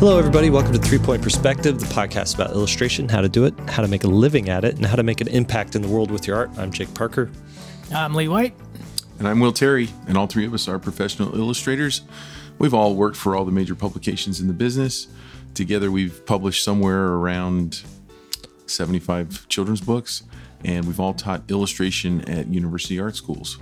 Hello, everybody. Welcome to Three Point Perspective, the podcast about illustration, how to do it, how to make a living at it, and how to make an impact in the world with your art. I'm Jake Parker. I'm Lee White. And I'm Will Terry, and all three of us are professional illustrators. We've all worked for all the major publications in the business. Together, we've published somewhere around 75 children's books, and we've all taught illustration at university art schools.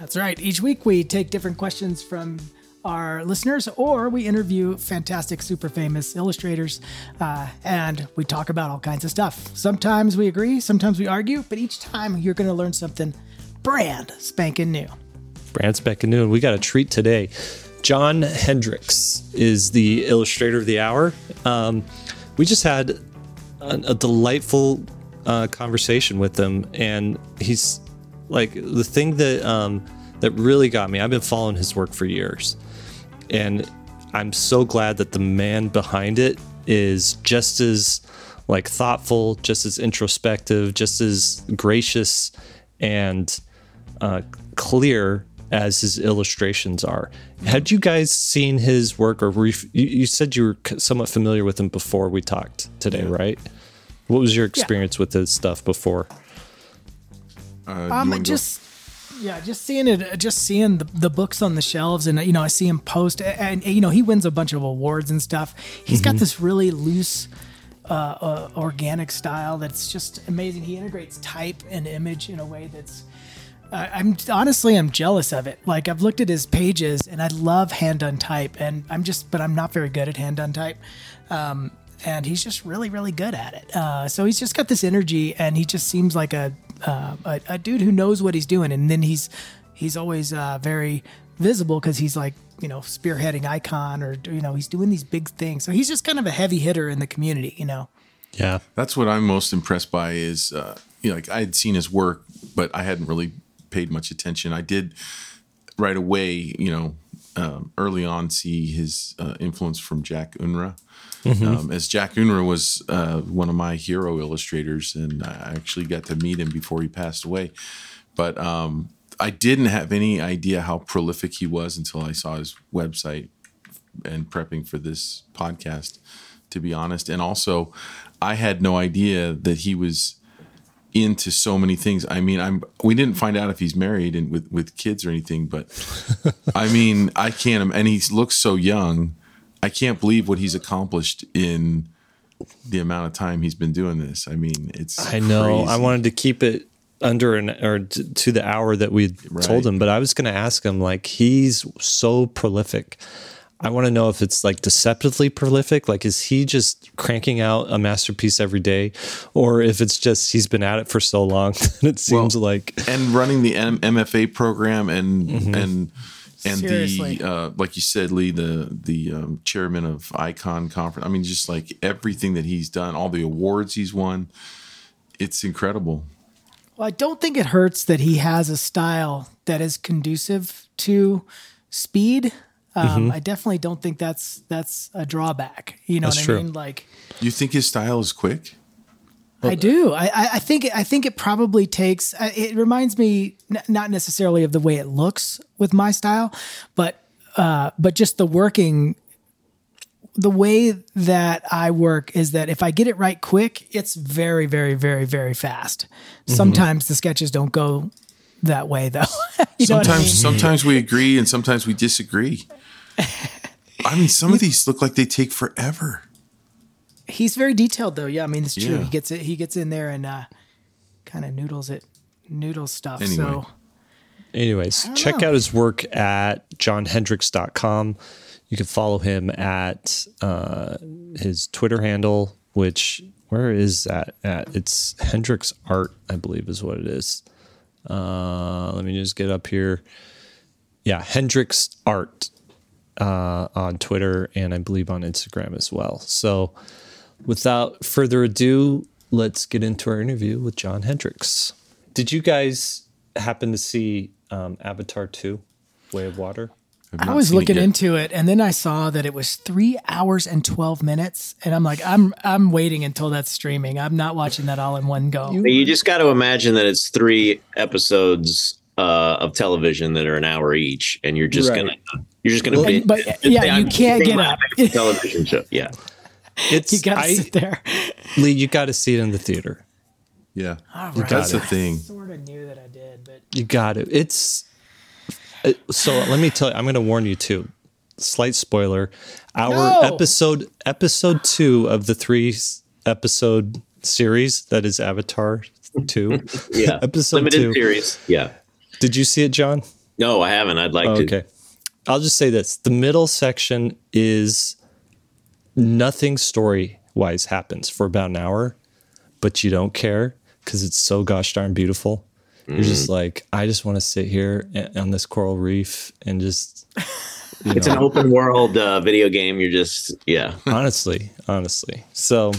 That's right. Each week, we take different questions from our listeners, or we interview fantastic, super famous illustrators, uh, and we talk about all kinds of stuff. Sometimes we agree, sometimes we argue, but each time you're going to learn something brand spanking new. Brand spanking new, and we got a treat today. John Hendrix is the illustrator of the hour. Um, we just had a, a delightful uh, conversation with him, and he's like the thing that um, that really got me. I've been following his work for years, and I'm so glad that the man behind it is just as like thoughtful, just as introspective, just as gracious and uh, clear as his illustrations are. Had you guys seen his work, or were you, you, said you were somewhat familiar with him before we talked today, yeah. right? What was your experience yeah. with his stuff before? Uh, um, just yeah, just seeing it, just seeing the, the books on the shelves, and you know, I see him post, and, and you know, he wins a bunch of awards and stuff. He's mm-hmm. got this really loose, uh, uh, organic style that's just amazing. He integrates type and image in a way that's. Uh, I'm honestly, I'm jealous of it. Like I've looked at his pages, and I love hand done type, and I'm just, but I'm not very good at hand done type. Um, and he's just really, really good at it. Uh, so he's just got this energy, and he just seems like a uh, a, a, dude who knows what he's doing, and then he's he's always uh, very visible because he's like you know spearheading icon or you know he's doing these big things. So he's just kind of a heavy hitter in the community, you know. Yeah, that's what I'm most impressed by. Is uh, you know, like I had seen his work, but I hadn't really paid much attention. I did right away, you know, um, early on see his uh, influence from Jack Unruh. Mm-hmm. Um, as Jack Unruh was uh, one of my hero illustrators, and I actually got to meet him before he passed away. But um, I didn't have any idea how prolific he was until I saw his website and prepping for this podcast, to be honest. And also, I had no idea that he was into so many things. I mean, I'm we didn't find out if he's married and with with kids or anything, but I mean, I can't. And he looks so young. I can't believe what he's accomplished in the amount of time he's been doing this. I mean, it's. I know. Crazy. I wanted to keep it under an or to the hour that we right. told him, but I was going to ask him like he's so prolific. I want to know if it's like deceptively prolific. Like, is he just cranking out a masterpiece every day, or if it's just he's been at it for so long that it seems well, like and running the M- MFA program and mm-hmm. and and Seriously. the uh, like you said, Lee, the the um, chairman of Icon Conference. I mean, just like everything that he's done, all the awards he's won, it's incredible. Well, I don't think it hurts that he has a style that is conducive to speed. Um, mm-hmm. I definitely don't think that's that's a drawback. You know that's what I true. mean? Like, you think his style is quick? I do. I, I think I think it probably takes. Uh, it reminds me not necessarily of the way it looks with my style, but uh, but just the working. The way that I work is that if I get it right quick, it's very, very, very, very fast. Mm-hmm. Sometimes the sketches don't go that way, though. sometimes, I mean? sometimes we agree and sometimes we disagree. I mean, some of these look like they take forever. He's very detailed though. Yeah, I mean it's true. Yeah. He gets it. He gets in there and uh, kind of noodles it, noodles stuff. Anyway. So, anyways, check know. out his work at johnhendrix.com. You can follow him at uh, his Twitter handle, which where is that at? It's Hendrix Art, I believe, is what it is. Uh, let me just get up here. Yeah, Hendrix Art uh, on Twitter and I believe on Instagram as well. So without further ado, let's get into our interview with John Hendrix. Did you guys happen to see um, Avatar 2, Way of Water? I was looking it into it, and then I saw that it was three hours and twelve minutes, and I'm like, I'm I'm waiting until that's streaming. I'm not watching that all in one go. You just got to imagine that it's three episodes uh, of television that are an hour each, and you're just right. gonna you're just gonna. Well, be, but yeah, you can't get up. television show, yeah. It's you gotta sit there. Lee, you got to see it in the theater. Yeah, right. that's the thing. I sort of knew that I did, but you got it. It's uh, so. Let me tell you. I'm going to warn you too. Slight spoiler. Our no! episode episode two of the three episode series that is Avatar two. yeah, episode limited two. series. Yeah. Did you see it, John? No, I haven't. I'd like oh, to. Okay. I'll just say this: the middle section is nothing story wise happens for about an hour, but you don't care because it's so gosh darn beautiful. Mm. You're just mm. like, I just want to sit here on this coral reef and just. it's know. an open world uh, video game. You're just, yeah. honestly, honestly. So.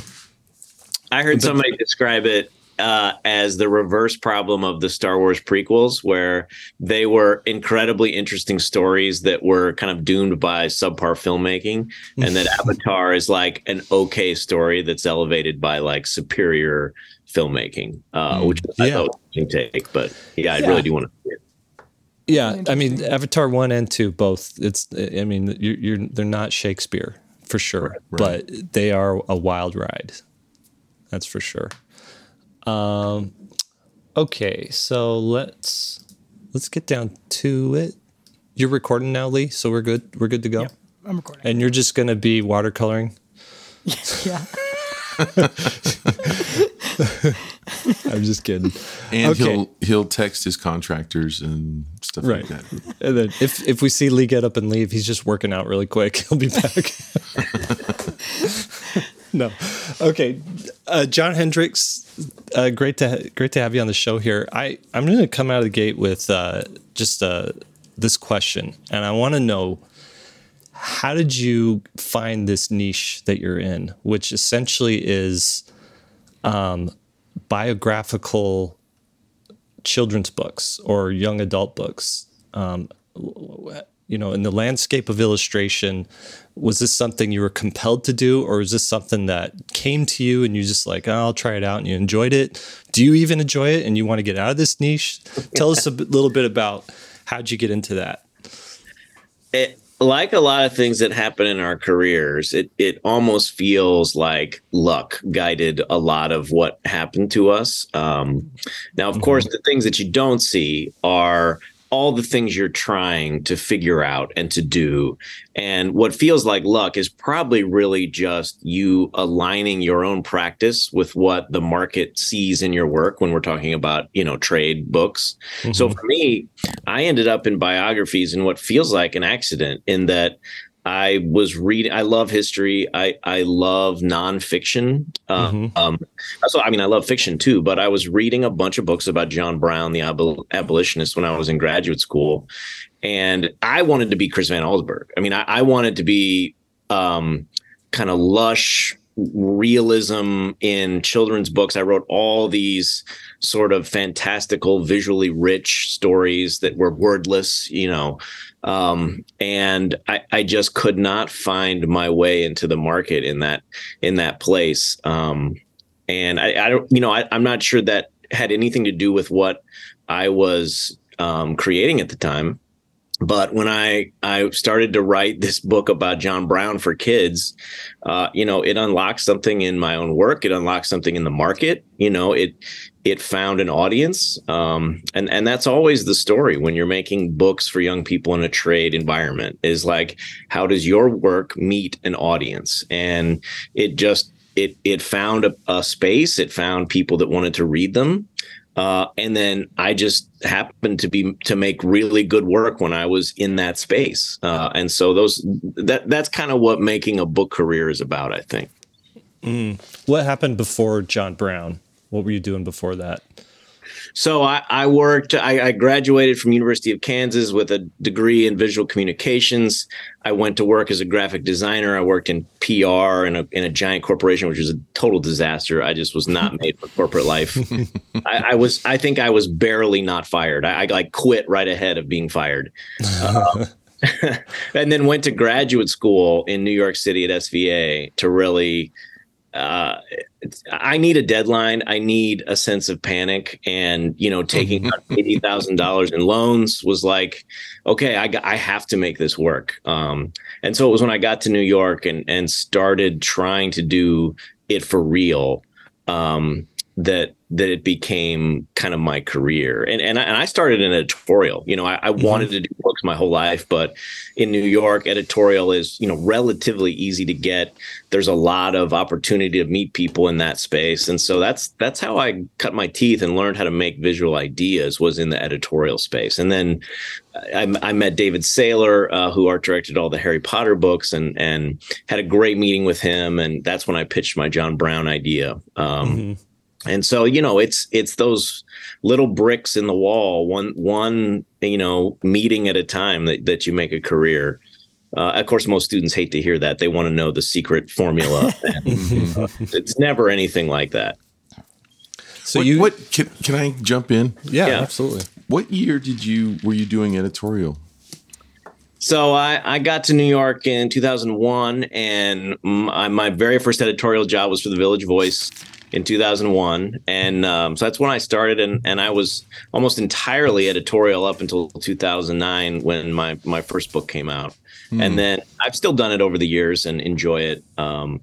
I heard somebody describe it uh, as the reverse problem of the Star Wars prequels, where they were incredibly interesting stories that were kind of doomed by subpar filmmaking, and that Avatar is like an okay story that's elevated by like superior filmmaking, uh, mm, which I yeah. thought was take. But yeah, yeah, I really do want to see it. Yeah, I mean, Avatar one and two both. It's, I mean, you're, you're they're not Shakespeare for sure, right. but they are a wild ride. That's for sure. Um, okay, so let's let's get down to it. You're recording now, Lee, so we're good. We're good to go. Yep, I'm recording. And you're just gonna be watercoloring. yeah. I'm just kidding. And okay. he'll he'll text his contractors and stuff right. like that. And then if if we see Lee get up and leave, he's just working out really quick. He'll be back. no. Okay. Uh, John Hendrix, uh, great to ha- great to have you on the show here. I I'm going to come out of the gate with uh, just uh, this question, and I want to know how did you find this niche that you're in, which essentially is um, biographical children's books or young adult books. Um, you know, in the landscape of illustration, was this something you were compelled to do, or is this something that came to you and you just like, oh, I'll try it out and you enjoyed it? Do you even enjoy it and you want to get out of this niche? Tell us a little bit about how'd you get into that? It, like a lot of things that happen in our careers, it it almost feels like luck guided a lot of what happened to us. Um, now, of mm-hmm. course, the things that you don't see are all the things you're trying to figure out and to do. And what feels like luck is probably really just you aligning your own practice with what the market sees in your work when we're talking about, you know, trade books. Mm-hmm. So for me, I ended up in biographies in what feels like an accident in that I was reading. I love history. I I love nonfiction. Uh, mm-hmm. Um, so I mean, I love fiction too. But I was reading a bunch of books about John Brown, the abol- abolitionist, when I was in graduate school, and I wanted to be Chris Van Allsburg. I mean, I, I wanted to be um, kind of lush realism in children's books. I wrote all these sort of fantastical, visually rich stories that were wordless, you know, um, and I, I, just could not find my way into the market in that in that place. Um, and I, I, don't, you know, I, am not sure that had anything to do with what I was um, creating at the time. But when I I started to write this book about John Brown for kids, uh, you know, it unlocked something in my own work. It unlocked something in the market. You know, it it found an audience um, and and that's always the story when you're making books for young people in a trade environment is like how does your work meet an audience and it just it it found a, a space it found people that wanted to read them uh, and then I just happened to be to make really good work when I was in that space, uh, and so those that that's kind of what making a book career is about, I think. Mm. What happened before John Brown? What were you doing before that? So I, I worked. I, I, graduated from University of Kansas with a degree in visual communications. I went to work as a graphic designer. I worked in PR in a in a giant corporation, which was a total disaster. I just was not made for corporate life. I, I, was. I think I was barely not fired. I, I like quit right ahead of being fired. Uh, and then went to graduate school in New York City at SVA to really uh, I need a deadline. I need a sense of panic, and you know, taking mm-hmm. eighty thousand dollars in loans was like, okay, I, I have to make this work. Um, and so it was when I got to New York and and started trying to do it for real. Um, that that it became kind of my career. And and I, and I started an editorial. You know, I, I mm-hmm. wanted to do books my whole life, but in New York, editorial is you know relatively easy to get. There's a lot of opportunity to meet people in that space, and so that's that's how I cut my teeth and learned how to make visual ideas was in the editorial space. And then I, I met David Saylor, uh, who art directed all the Harry Potter books, and and had a great meeting with him. And that's when I pitched my John Brown idea. Um, mm-hmm and so you know it's it's those little bricks in the wall one one you know meeting at a time that, that you make a career. Uh, of course most students hate to hear that. They want to know the secret formula. And, uh, it's never anything like that. So what, you what can, can i jump in? Yeah, yeah. absolutely. What year did you were you doing editorial? So I, I got to New York in 2001, and my, my very first editorial job was for the Village Voice in 2001 and um, so that's when i started and, and i was almost entirely editorial up until 2009 when my, my first book came out. Mm. and then i've still done it over the years and enjoy it um,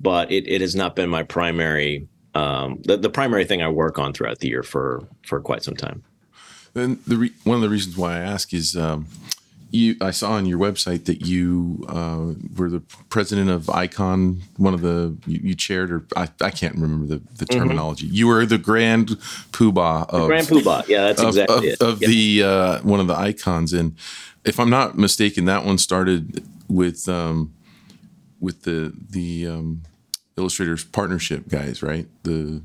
but it, it has not been my primary um, the, the primary thing i work on throughout the year for for quite some time. And the re- one of the reasons why i ask is um, you I saw on your website that you uh, were the president of Icon, one of the you, you chaired or I, I, can't remember the, the mm-hmm. terminology. Mm-hmm. You were the grand poobah of the grand poobah. Yeah, that's of, exactly of, it. Of the uh, one of the icons, and if I'm not mistaken, that one started with um, with the the um, illustrators partnership guys, right? The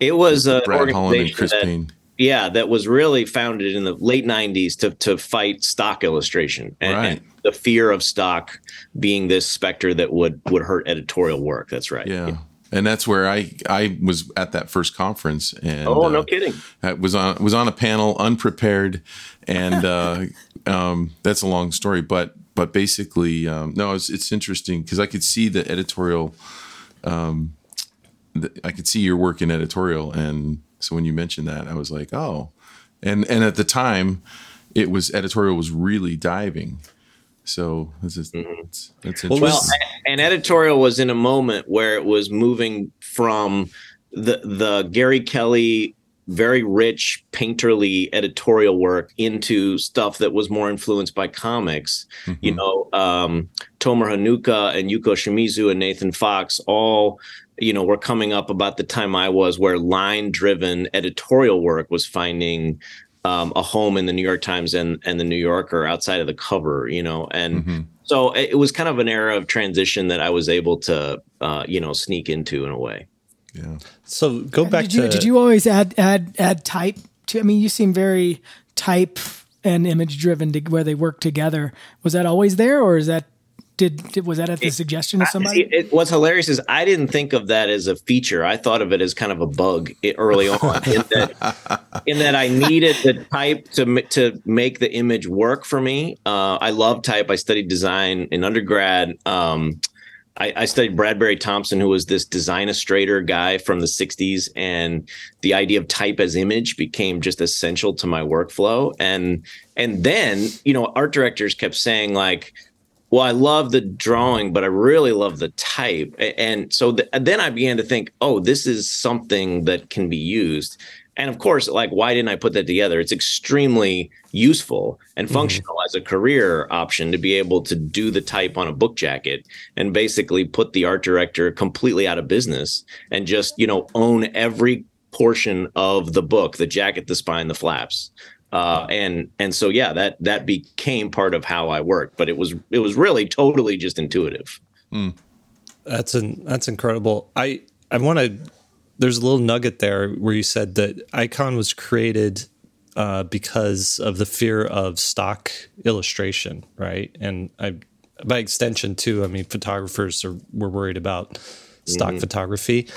it was the, Brad Holland and Chris that, Payne yeah, that was really founded in the late '90s to to fight stock illustration and, right. and the fear of stock being this specter that would would hurt editorial work. That's right. Yeah. yeah. And that's where I I was at that first conference and oh no uh, kidding I was on was on a panel unprepared and uh, um, that's a long story but but basically um, no it's it's interesting because I could see the editorial um, the, I could see your work in editorial and so when you mentioned that, I was like, oh, and and at the time, it was editorial was really diving. So this is mm-hmm. it's, it's interesting. Well, and editorial was in a moment where it was moving from the the Gary Kelly very rich painterly editorial work into stuff that was more influenced by comics. Mm-hmm. You know, um, Tomer Hanuka and Yuko Shimizu and Nathan Fox all you know, were coming up about the time I was, where line driven editorial work was finding um, a home in the New York Times and and the New Yorker outside of the cover, you know, and mm-hmm. so it was kind of an era of transition that I was able to, uh, you know, sneak into in a way. Yeah. So go back did you, to. Did you always add add add type to? I mean, you seem very type and image driven to where they work together. Was that always there, or is that did, did was that at the it, suggestion of somebody? It, it, what's hilarious is I didn't think of that as a feature. I thought of it as kind of a bug early on. in, that, in that I needed the type to to make the image work for me. Uh, I love type. I studied design in undergrad. Um, I, I, studied Bradbury Thompson, who was this design illustrator guy from the 60s. And the idea of type as image became just essential to my workflow. And and then, you know, art directors kept saying, like, well, I love the drawing, but I really love the type. And so th- then I began to think, oh, this is something that can be used. And of course, like, why didn't I put that together? It's extremely useful and mm-hmm. functional mm-hmm. as a career option to be able to do the type on a book jacket and basically put the art director completely out of business and just, you know, own every portion of the book the jacket, the spine, the flaps uh, and and so yeah, that that became part of how I worked. But it was it was really totally just intuitive. Mm. That's an that's incredible. I I want to. There's a little nugget there where you said that Icon was created uh, because of the fear of stock illustration, right? And I, by extension, too. I mean, photographers are were worried about stock mm-hmm. photography.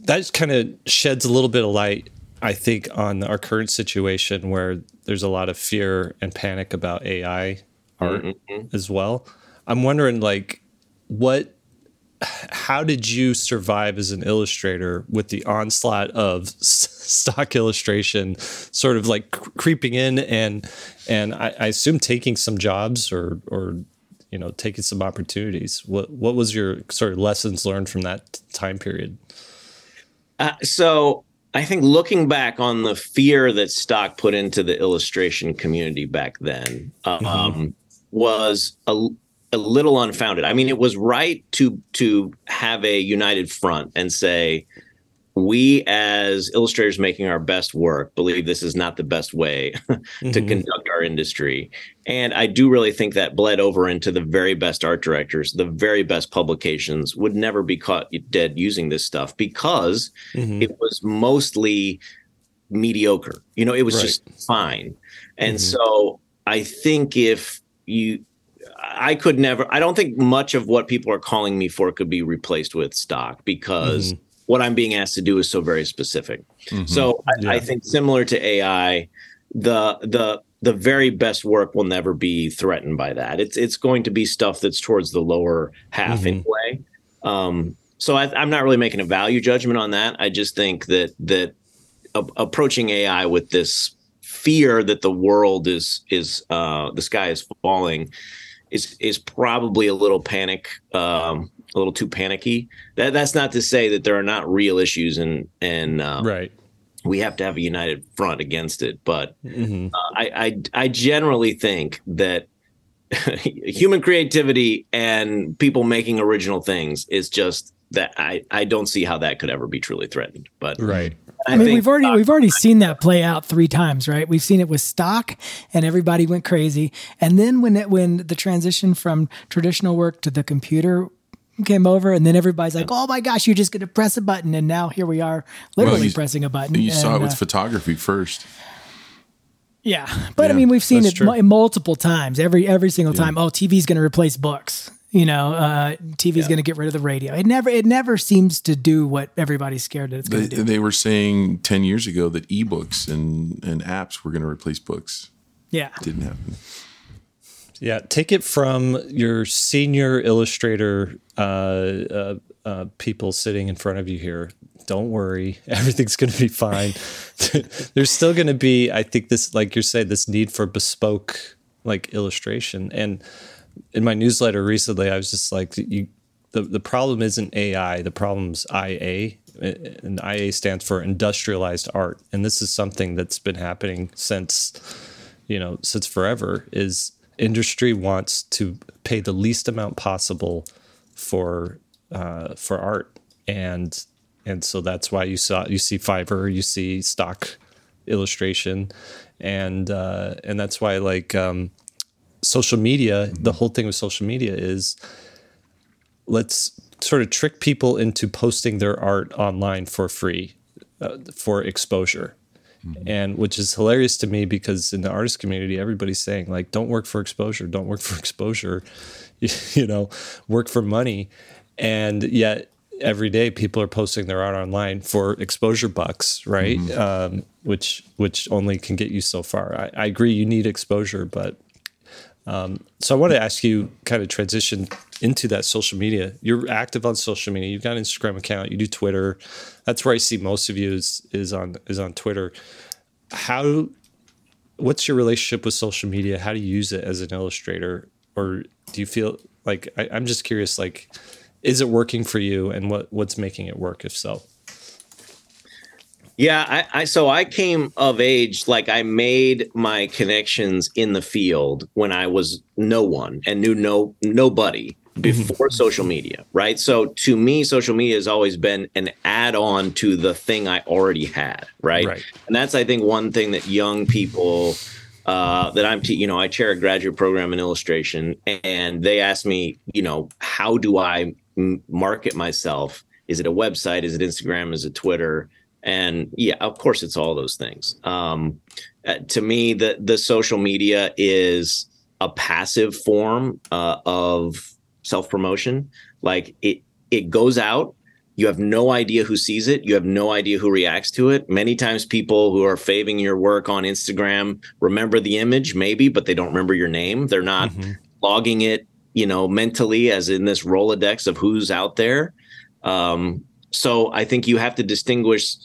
That kind of sheds a little bit of light I think on our current situation where there's a lot of fear and panic about AI art mm-hmm. as well. I'm wondering like what how did you survive as an illustrator with the onslaught of stock illustration sort of like creeping in and and I, I, assume taking some jobs or or you know taking some opportunities what what was your sort of lessons learned from that time period uh, so I think looking back on the fear that stock put into the illustration community back then um, mm-hmm. was a a little unfounded. I mean, it was right to to have a united front and say, we as illustrators making our best work believe this is not the best way to mm-hmm. conduct our industry. And I do really think that bled over into the very best art directors, the very best publications would never be caught dead using this stuff because mm-hmm. it was mostly mediocre. You know, it was right. just fine. And mm-hmm. so I think if you I could never. I don't think much of what people are calling me for could be replaced with stock because mm-hmm. What I'm being asked to do is so very specific. Mm-hmm. So I, yeah. I, think similar to AI, the the the very best work will never be threatened by that. It's it's going to be stuff that's towards the lower half mm-hmm. anyway. Um, so I, am not really making a value judgment on that. I just think that that a, approaching AI with this fear that the world is is uh, the sky is falling is is probably a little panic, um, a little too panicky. That that's not to say that there are not real issues and and um, right. We have to have a united front against it, but mm-hmm. uh, I, I I generally think that human creativity and people making original things is just that I, I don't see how that could ever be truly threatened. But right. I, I mean, we've already we've already seen that play out three times, right? We've seen it with stock, and everybody went crazy. And then when it, when the transition from traditional work to the computer came over, and then everybody's like, "Oh my gosh, you're just going to press a button," and now here we are, literally well, you, pressing a button. You and, saw it with uh, photography first. Yeah, but yeah, I mean, we've seen it m- multiple times. Every every single yeah. time. Oh, TV's going to replace books you know, uh, TV's yeah. going to get rid of the radio. It never, it never seems to do what everybody's scared that it's going to do. They were saying ten years ago that ebooks and and apps were going to replace books. Yeah, it didn't happen. Yeah, take it from your senior illustrator uh, uh, uh, people sitting in front of you here. Don't worry, everything's going to be fine. There's still going to be, I think, this, like you're saying, this need for bespoke like illustration and in my newsletter recently, I was just like, you, the, the problem isn't AI, the problem's IA. And IA stands for industrialized art. And this is something that's been happening since, you know, since forever is industry wants to pay the least amount possible for uh, for art. And and so that's why you saw you see Fiverr, you see stock illustration, and uh, and that's why like um, social media, the whole thing with social media is let's sort of trick people into posting their art online for free uh, for exposure. Mm-hmm. And which is hilarious to me because in the artist community, everybody's saying, like, don't work for exposure, don't work for exposure, you, know, work for money. And yet, every day people are posting their art online for exposure bucks, right? Mm-hmm. Um, which which only can get you so far. I, I, agree, you need exposure, but um, so I want to ask you, kind of transition into that social media. You're active on social media. You've got an Instagram account. You do Twitter. That's where I see most of you is is on is on Twitter. How? What's your relationship with social media? How do you use it as an illustrator, or do you feel like I, I'm just curious? Like, is it working for you, and what what's making it work? If so. Yeah, I, I, so I came of age like I made my connections in the field when I was no one and knew no nobody mm-hmm. before social media, right? So to me, social media has always been an add-on to the thing I already had, right? right. And that's I think one thing that young people uh, that I'm, te- you know, I chair a graduate program in illustration, and they ask me, you know, how do I m- market myself? Is it a website? Is it Instagram? Is it Twitter? And yeah of course it's all those things. Um, uh, to me the the social media is a passive form uh, of self promotion like it it goes out. You have no idea who sees it. You have no idea who reacts to it. Many times people who are faving your work on instagram remember the image maybe but they don't remember your name. They're not mm-hmm. logging it you know, mentally as in this Rolodex of who's out there. Um, so I think you have to distinguish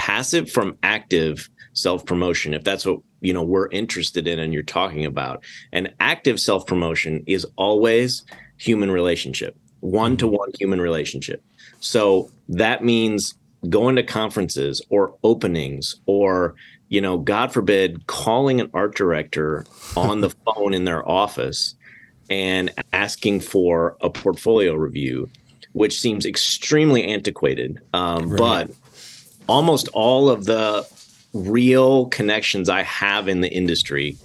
passive from active self promotion if that's what you know we're interested in and you're talking about. And active self promotion is always human relationship, one to one human relationship. So that means going to conferences or openings or you know god forbid calling an art director on the phone in their office and asking for a portfolio review which seems extremely antiquated um, right. but almost all of the real connections i have in the industry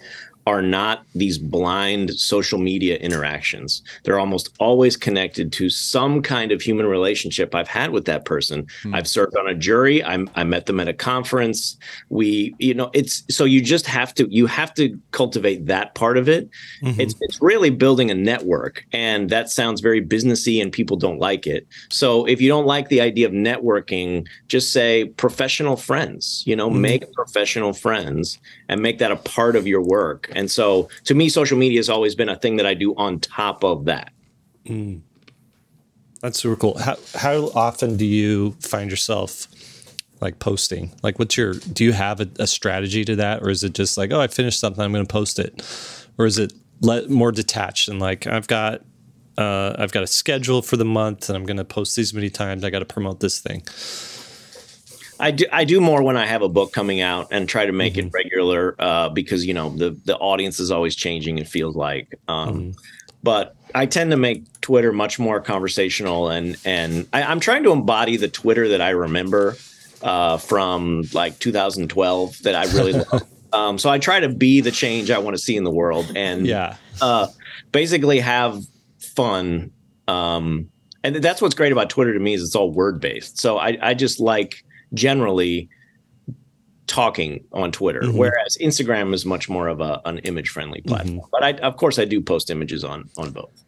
are not these blind social media interactions. They're almost always connected to some kind of human relationship I've had with that person. Mm. I've served on a jury. I'm, I met them at a conference. We, you know, it's so you just have to you have to cultivate that part of it. Mm-hmm. It's it's really building a network, and that sounds very businessy, and people don't like it. So if you don't like the idea of networking, just say professional friends. You know, mm-hmm. make professional friends and make that a part of your work and so to me, social media has always been a thing that I do on top of that. Mm. That's super cool. How how often do you find yourself like posting? Like, what's your? Do you have a, a strategy to that, or is it just like, oh, I finished something, I'm going to post it, or is it let, more detached and like I've got uh, I've got a schedule for the month, and I'm going to post these many times. I got to promote this thing. I do I do more when I have a book coming out and try to make mm-hmm. it regular uh, because you know the the audience is always changing. It feels like, um, mm-hmm. but I tend to make Twitter much more conversational and and I, am trying to embody the Twitter that I remember uh, from like 2012 that I really love. Um, so I try to be the change I want to see in the world and yeah, uh, basically have fun. Um, and that's what's great about Twitter to me is it's all word based. So I, I just like generally talking on Twitter, mm-hmm. whereas Instagram is much more of a, an image friendly mm-hmm. platform. Mm-hmm. But I, of course, I do post images on on both.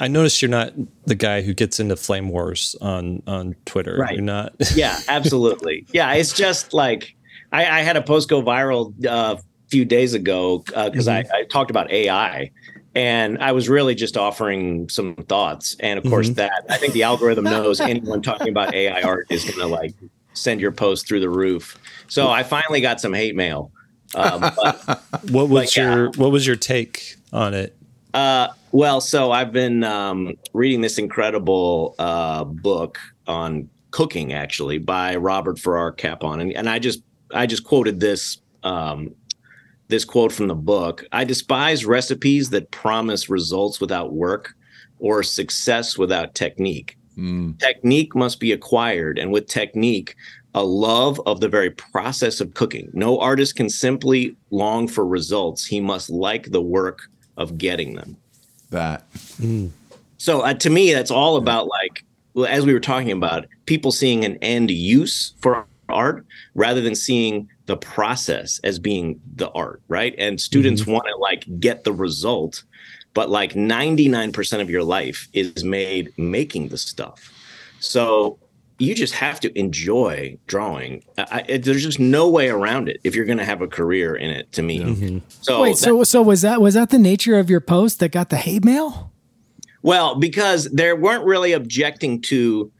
I noticed you're not the guy who gets into flame wars on on Twitter. Right. You're not. yeah, absolutely. Yeah, it's just like I, I had a post go viral uh, a few days ago because uh, mm-hmm. I, I talked about AI and I was really just offering some thoughts. And of course, mm-hmm. that I think the algorithm knows anyone talking about AI art is going to like send your post through the roof. So I finally got some hate mail. Um, but, what was your What was your take on it? Uh, well, so I've been um, reading this incredible uh, book on cooking, actually, by Robert Farrar Capon, and, and I just I just quoted this um, this quote from the book. I despise recipes that promise results without work or success without technique. Mm. Technique must be acquired, and with technique, a love of the very process of cooking. No artist can simply long for results. He must like the work of getting them. That. Mm. So uh, to me, that's all about like, as we were talking about, people seeing an end use for art rather than seeing the process as being the art, right? And students mm-hmm. want to like get the result but like 99% of your life is made making the stuff. So you just have to enjoy drawing. I, I, there's just no way around it if you're going to have a career in it. To me, mm-hmm. so wait, that, so so was that was that the nature of your post that got the hate mail? Well, because they weren't really objecting to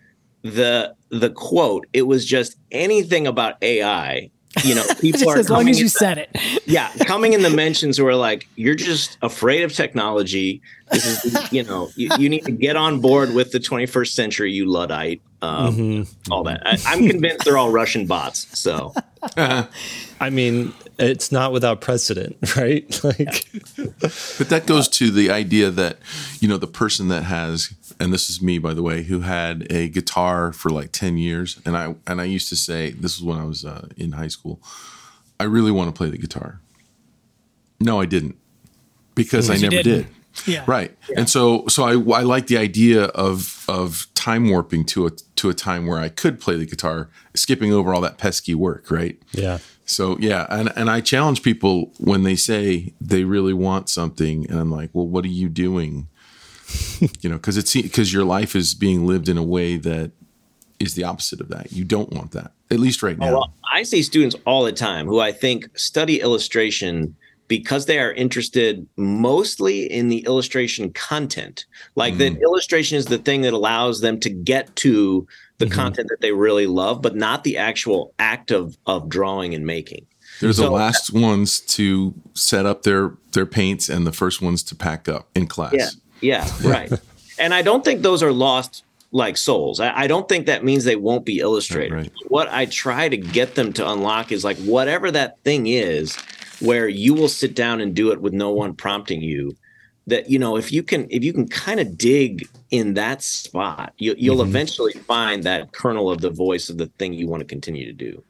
the the quote. It was just anything about AI you know, people are as long as you the, said it. yeah, coming in the mentions who are like, you're just afraid of technology. This is, you know, you, you, need to get on board with the 21st century, you luddite. Um, mm-hmm. All that. I, am convinced they're all Russian bots. So, I mean, it's not without precedent, right? Like, but that goes to the idea that you know the person that has and this is me by the way who had a guitar for like 10 years and i and i used to say this was when i was uh, in high school i really want to play the guitar. No i didn't because i never did. Yeah. Right. Yeah. and so so i i like the idea of of time warping to a to a time where i could play the guitar skipping over all that pesky work right? Yeah. So yeah and and i challenge people when they say they really want something and i'm like well what are you doing you know, because it's because your life is being lived in a way that is the opposite of that. You don't want that, at least right now. Oh, well, I see students all the time who I think study illustration because they are interested mostly in the illustration content. Like mm. the illustration is the thing that allows them to get to the mm-hmm. content that they really love, but not the actual act of of drawing and making. They're so, the last ones to set up their their paints and the first ones to pack up in class. Yeah, yeah, right. and I don't think those are lost like souls. I, I, don't think that means they won't be illustrators. Right. What I try to get them to unlock is like whatever that thing is, where you will sit down and do it with no one prompting you. That you know, if you can, if you can kind of dig in that spot, you, will mm-hmm. eventually find that kernel of the voice of the thing you want to continue to do.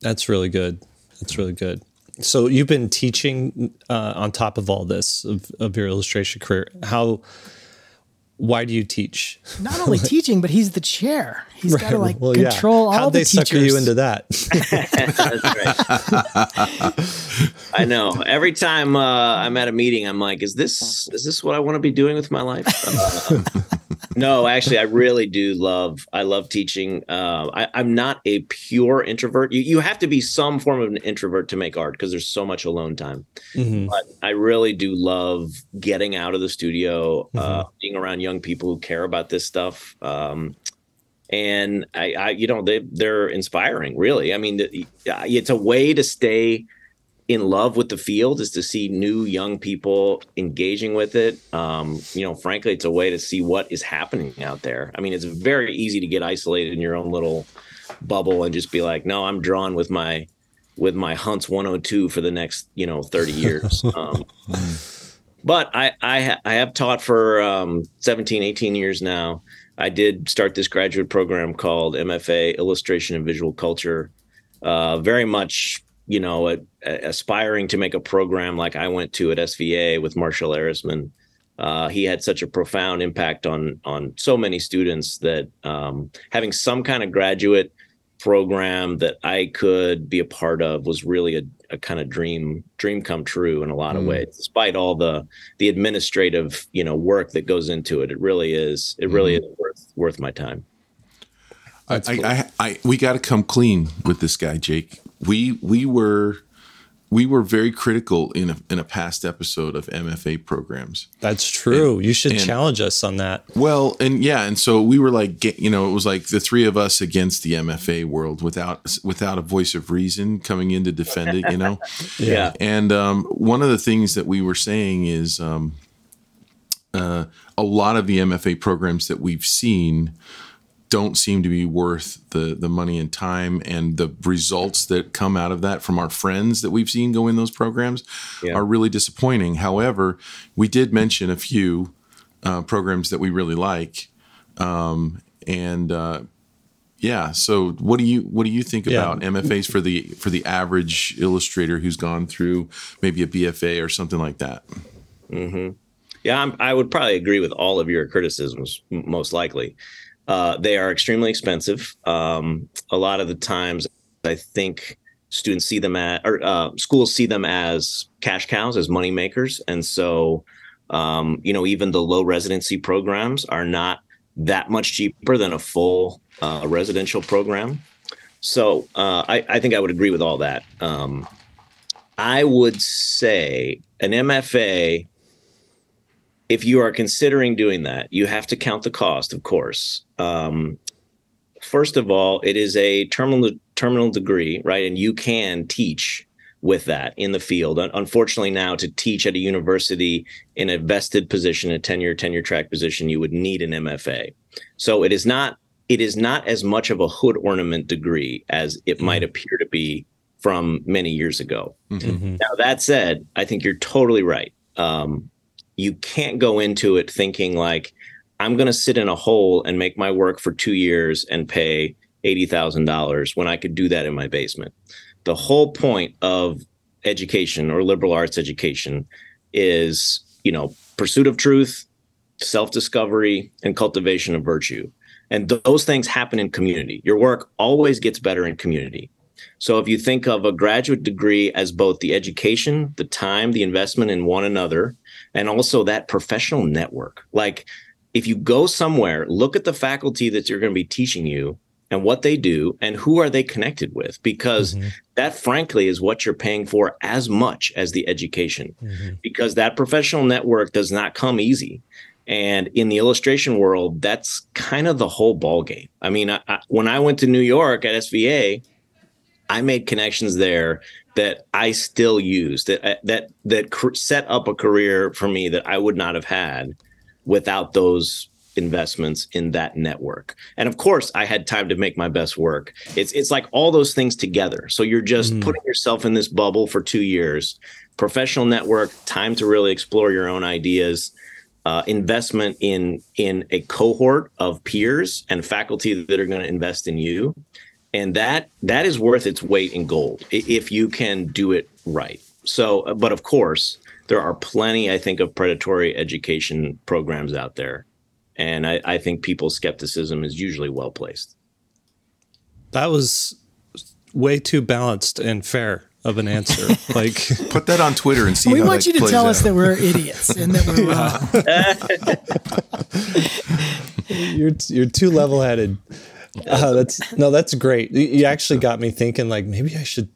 That's really good. That's really good. So you've been teaching uh, on top of all this of, of your illustration career. How? Why do you teach? Not only teaching, but he's the chair. He's right. got to like well, control yeah. all How'd the they teachers. sucker you into that? I know. Every time uh, I'm at a meeting, I'm like, "Is this is this what I want to be doing with my life?" Uh, no, actually, I really do love. I love teaching. Uh, I, am not a pure introvert. You you have to be some form of an introvert to make art because there's so much alone time. Mm-hmm. But I really do love getting out of the studio, uh, mm-hmm. uh, being around young people who care about this stuff. Um, and I, I, you know, they they're inspiring. Really, I mean, it's a way to stay in love with the field is to see new young people engaging with it. Um, you know, frankly, it's a way to see what is happening out there. I mean, it's very easy to get isolated in your own little bubble and just be like, no, I'm drawn with my with my Hunts 102 for the next you know 30 years. Um, but I I, I, have taught for um, 17, 18 years now. I did start this graduate program called MFA Illustration and Visual Culture. Uh, very much you know, a, a, aspiring to make a program like I went to at SVA with Marshall Arisman. Uh, he had such a profound impact on on so many students that um, having some kind of graduate program that I could be a part of was really a, a kind of dream dream come true in a lot of mm. ways. Despite all the the administrative you know work that goes into it, it really is it really mm. is worth worth my time. I, cool. I, I, I, we got to come clean with this guy, Jake we we were we were very critical in a, in a past episode of MFA programs. That's true. And, you should and, challenge us on that. Well, and yeah, and so we were like, you know, it was like the three of us against the MFA world without without a voice of reason coming in to defend it. You know, yeah. And um, one of the things that we were saying is um, uh, a lot of the MFA programs that we've seen don't seem to be worth the the money and time and the results that come out of that from our friends that we've seen go in those programs yeah. are really disappointing. However, we did mention a few uh, programs that we really like, um, and uh, yeah. So, what do you what do you think yeah. about MFAs for the for the average illustrator who's gone through maybe a BFA or something like that? Mm-hmm. Yeah, I'm, i would probably agree with all of your criticisms, most likely. Uh, they are extremely expensive. Um, a lot of the times, I think students see them at or uh, schools see them as cash cows, as money makers, and so um, you know even the low residency programs are not that much cheaper than a full uh, residential program. So uh, I, I, think I would agree with all that. Um, I would say an MFA if you are considering doing that, you have to count the cost, of course. Um, first of all, it is a terminal terminal degree, right? And you can teach with that in the field. Unfortunately, now to teach at a university in a vested position, a tenure tenure track position, you would need an MFA. So it is not it is not as much of a hood ornament degree as it mm-hmm. might appear to be from many years ago. Mm-hmm. Now that said, I think you're totally right. Um, you can't go into it thinking like i'm going to sit in a hole and make my work for two years and pay $80000 when i could do that in my basement. The whole point of education or liberal arts education is you know pursuit of truth self-discovery and cultivation of virtue. And th- those things happen in community. Your work always gets better in community. So if you think of a graduate degree as both the education the time the investment in one another and also that professional network. Like if you go somewhere, look at the faculty that you're going to be teaching you and what they do and who are they connected with because mm-hmm. that frankly is what you're paying for as much as the education mm-hmm. because that professional network does not come easy and in the illustration world that's kind of the whole ball game i mean I, I, when i went to new york at sva i made connections there that i still use that uh, that that cr- set up a career for me that i would not have had without those investments in that network. And of course, I had time to make my best work. It's it's like all those things together. So you're just mm. putting yourself in this bubble for 2 years. Professional network, time to really explore your own ideas. Uh, investment in in a cohort of peers and faculty that are going to invest in you and that that is worth its weight in gold if you can do it right so uh, but of course there are plenty i think of predatory education programs out there and I, I think people's skepticism is usually well placed. That was way too balanced and fair of an answer. like put that on Twitter and see. We want you to tell out. us that we're idiots and that we're wrong. you're you're too level headed. Uh, that's no, that's great. You actually got me thinking. Like maybe I should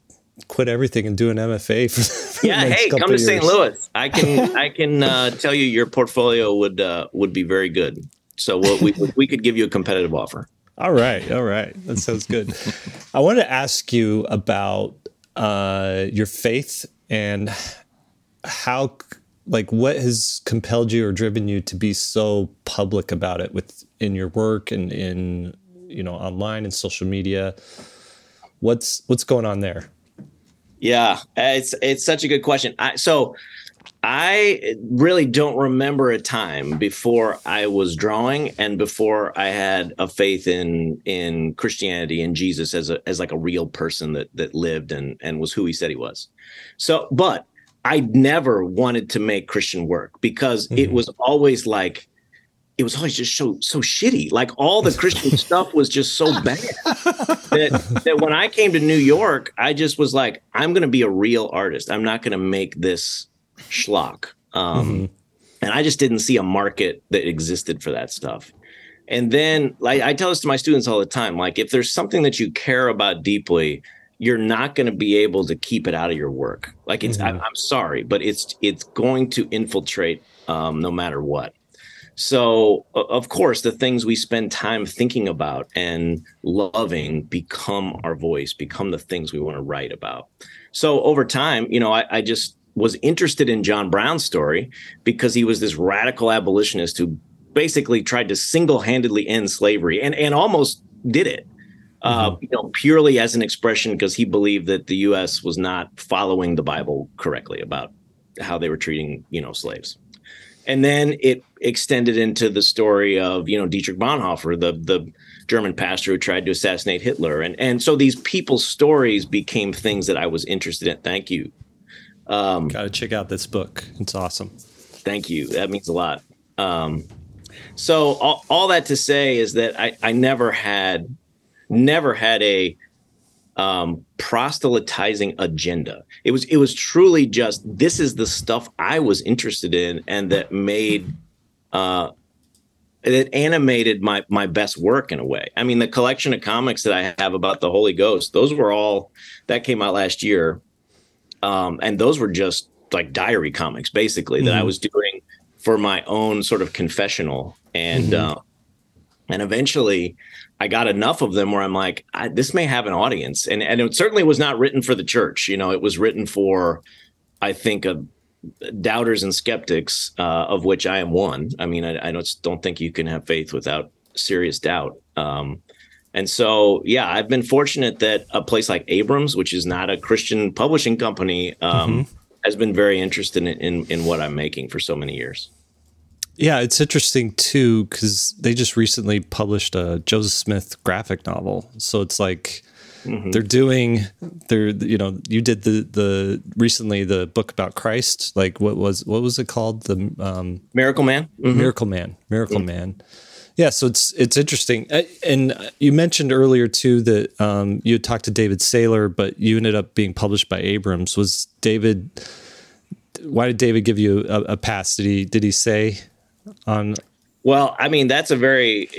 quit everything and do an MFA for, for yeah. hey, come to St. Louis. I can I can uh, tell you your portfolio would uh, would be very good. So we'll, we we could give you a competitive offer. All right, all right, that sounds good. I want to ask you about uh, your faith and how, like, what has compelled you or driven you to be so public about it with in your work and in you know online and social media. What's what's going on there? Yeah, it's it's such a good question. I, so I really don't remember a time before I was drawing and before I had a faith in in Christianity and Jesus as a as like a real person that that lived and and was who he said he was. So, but I never wanted to make Christian work because mm-hmm. it was always like it was always just so so shitty. Like all the Christian stuff was just so bad that that when I came to New York, I just was like, I'm going to be a real artist. I'm not going to make this schlock. Um, mm-hmm. And I just didn't see a market that existed for that stuff. And then, like I tell this to my students all the time, like if there's something that you care about deeply, you're not going to be able to keep it out of your work. Like it's, mm-hmm. I, am sorry, but it's it's going to infiltrate um, no matter what. So, of course, the things we spend time thinking about and loving become our voice, become the things we want to write about. So, over time, you know, I, I just was interested in John Brown's story because he was this radical abolitionist who basically tried to single-handedly end slavery and and almost did it. Uh, mm-hmm. you know, purely as an expression because he believed that the U.S. was not following the Bible correctly about how they were treating, you know, slaves. And then it extended into the story of, you know, Dietrich Bonhoeffer, the the German pastor who tried to assassinate Hitler, and and so these people's stories became things that I was interested in. Thank you, um, Got to check out this book. It's awesome. Thank you. That means a lot. Um, so all, all, that to say is that I, I never had, never had a um, proselytizing agenda. It was it was truly just this is the stuff I was interested in and that made uh, that animated my my best work in a way. I mean, the collection of comics that I have about the Holy Ghost, those were all that came out last year. Um, and those were just like diary comics, basically, mm-hmm. that I mm-hmm. was doing for my own sort of confessional. And mm-hmm. uh, and eventually, I got enough of them where I'm like, this may have an audience, and and it certainly was not written for the church. You know, it was written for, I think, a doubters and skeptics, uh, of which I am one. I mean, I, I don't don't think you can have faith without serious doubt. Um, and so, yeah, I've been fortunate that a place like Abrams, which is not a Christian publishing company, um, mm-hmm. has been very interested in, in, in what I'm making for so many years. Yeah, it's interesting too because they just recently published a Joseph Smith graphic novel. So it's like mm-hmm. they're doing they're you know you did the the recently the book about Christ like what was what was it called the um, Miracle Man mm-hmm. Miracle Man Miracle mm-hmm. Man yeah, so it's it's interesting, uh, and you mentioned earlier too that um, you had talked to David Saylor, but you ended up being published by Abrams. Was David? Why did David give you a, a pass? Did he did he say on? Well, I mean that's a very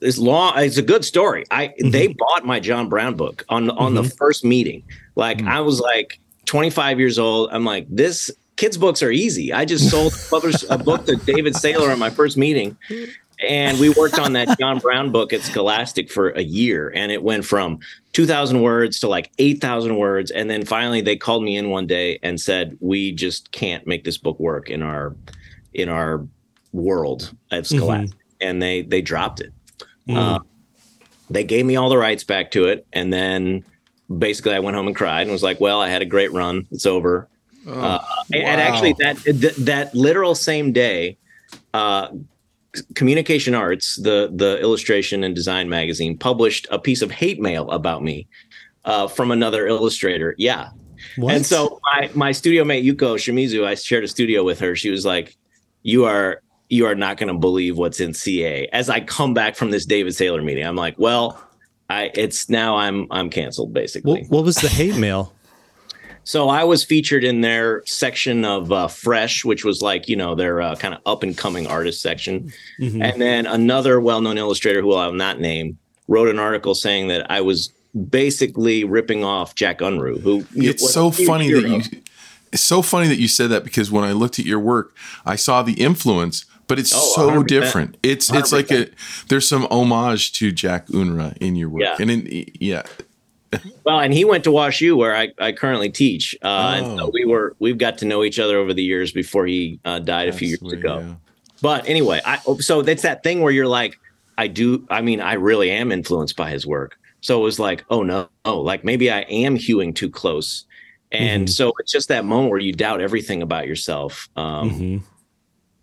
it's long. It's a good story. I mm-hmm. they bought my John Brown book on on mm-hmm. the first meeting. Like mm-hmm. I was like 25 years old. I'm like this kids books are easy. I just sold published a book to David Saylor on my first meeting. And we worked on that John Brown book at Scholastic for a year. And it went from 2,000 words to like 8,000 words. And then finally they called me in one day and said, we just can't make this book work in our, in our world at mm-hmm. Scholastic. Mm-hmm. And they, they dropped it. Mm-hmm. Uh, they gave me all the rights back to it. And then basically I went home and cried and was like, well, I had a great run. It's over. Oh, uh, wow. and, actually, that, that that literal same day, uh, Communication Arts, the the illustration and design magazine, published a piece of hate mail about me uh, from another illustrator. Yeah, what? and so my my studio mate Yuko Shimizu, I shared a studio with her. She was like, "You are." You are not going to believe what's in CA. As I come back from this David Saylor meeting, I'm like, well, I it's now I'm I'm canceled basically. What, what was the hate mail? So I was featured in their section of uh, Fresh, which was like you know their uh, kind of up and coming artist section, mm-hmm. and then another well known illustrator who I'll not name wrote an article saying that I was basically ripping off Jack Unruh. Who it's so funny hero. that you. It's so funny that you said that because when I looked at your work, I saw the influence, but it's oh, so 100%. different. It's 100%. it's like a there's some homage to Jack Unruh in your work, yeah. and in, yeah, well, and he went to Wash U, where I, I currently teach. Uh, oh. And so we were we've got to know each other over the years before he uh, died a few years ago. Yeah. But anyway, I so it's that thing where you're like, I do. I mean, I really am influenced by his work. So it was like, oh no, oh, like maybe I am hewing too close. And mm-hmm. so it's just that moment where you doubt everything about yourself. Um, mm-hmm.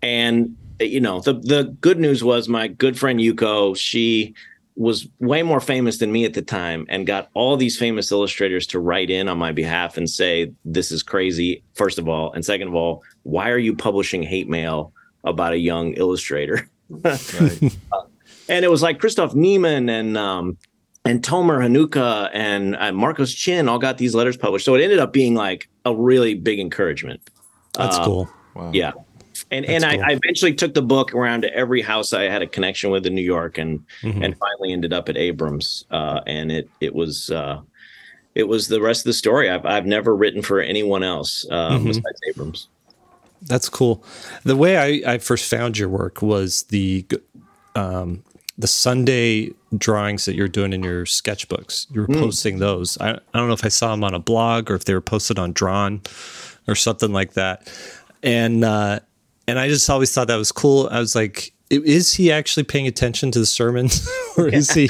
And you know, the the good news was my good friend Yuko. She was way more famous than me at the time and got all these famous illustrators to write in on my behalf and say this is crazy first of all and second of all why are you publishing hate mail about a young illustrator right. uh, and it was like christoph niemann and um, and tomer hanuka and uh, marcos chin all got these letters published so it ended up being like a really big encouragement that's uh, cool wow. yeah and That's and cool. I, I, eventually took the book around to every house I had a connection with in New York, and mm-hmm. and finally ended up at Abrams. Uh, and it it was uh, it was the rest of the story. I've I've never written for anyone else uh, mm-hmm. besides Abrams. That's cool. The way I, I first found your work was the um, the Sunday drawings that you're doing in your sketchbooks. You were mm. posting those. I, I don't know if I saw them on a blog or if they were posted on Drawn or something like that. And uh, and I just always thought that was cool. I was like, is he actually paying attention to the sermon, or is he?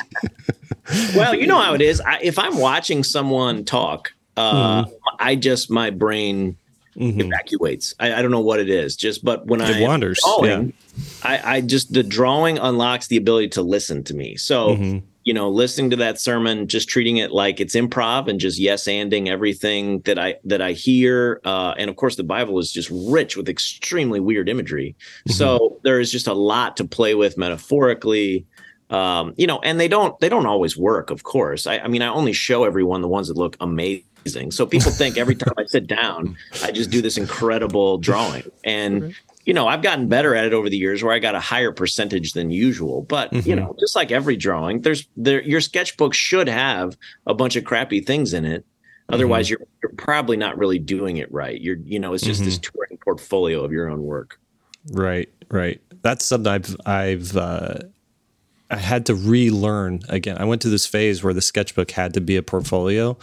well, you know how it is. I, if I'm watching someone talk, uh, mm-hmm. I just my brain mm-hmm. evacuates. I, I, don't know what it is. Just but when it I wanders, drawing, yeah. I, I just the drawing unlocks the ability to listen to me. So mm-hmm you know listening to that sermon just treating it like it's improv and just yes anding everything that i that i hear uh, and of course the bible is just rich with extremely weird imagery. Mm-hmm. so there is just a lot to play with metaphorically um, you know and they don't they don't always work of course. I, I mean i only show everyone the ones that look amazing. So people think every time i sit down i just do this incredible drawing. And you know, I've gotten better at it over the years where I got a higher percentage than usual. But mm-hmm. you know, just like every drawing, there's there your sketchbook should have a bunch of crappy things in it. Otherwise, mm-hmm. you're, you're probably not really doing it right. You're you know, it's just mm-hmm. this touring portfolio of your own work. Right, right. That's something I've I've uh, I had to relearn again. I went to this phase where the sketchbook had to be a portfolio